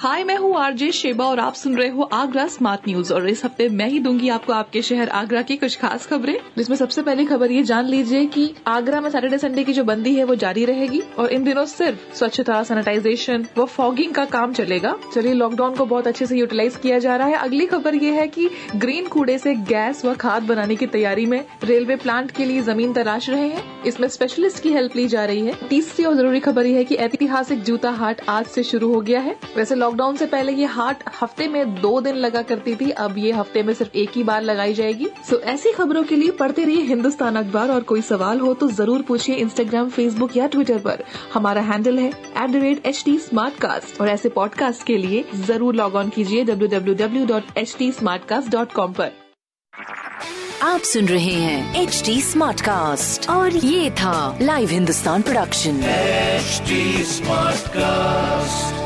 हाय, मैं हूँ RJ Sheba और आप सुन रहे हो आगरा स्मार्ट न्यूज़ और इस हफ़्ते मैं ही दूँगी आपको आपके शहर आगरा की कुछ खास खबरें। जिसमें सबसे पहली खबर ये जान लीजिए कि आगरा में सैटरडे संडे की जो बंदी है वो जारी रहेगी और इन दिनों सिर्फ़ स्वच्छता, सैनिटाइजेशन व फॉगिंग का काम चलेगा। चलिए लॉकडाउन को बहुत अच्छे से यूटिलाइज किया जा रहा है। अगली खबर ये है की ग्रीन कूड़े से गैस व खाद बनाने की तैयारी में रेलवे प्लांट के लिए ज़मीन तराश रहे हैं। इसमें स्पेशलिस्ट की हेल्प ली जा रही है। तीसरी और ज़रूरी खबर यह है की ऐतिहासिक जूता हाट आज से शुरू हो गया है। वैसे लॉकडाउन से पहले ये हाट हफ़्ते में दो दिन लगा करती थी अब ये हफ़्ते में सिर्फ़ एक ही बार लगाई जाएगी। सो ऐसी खबरों के लिए पढ़ते रहिए हिंदुस्तान अखबार और कोई सवाल हो तो ज़रूर पूछिए इंस्टाग्राम फेसबुक या ट्विटर पर। हमारा हैंडल है at the rate H T और ऐसे पॉडकास्ट के लिए ज़रूर लॉग ऑन कीजिए W W W dot H T Smartcast dot com पर। आप सुन रहे हैं एच डी स्मार्ट कास्ट और ये था live Hindustan production HD Smartcast.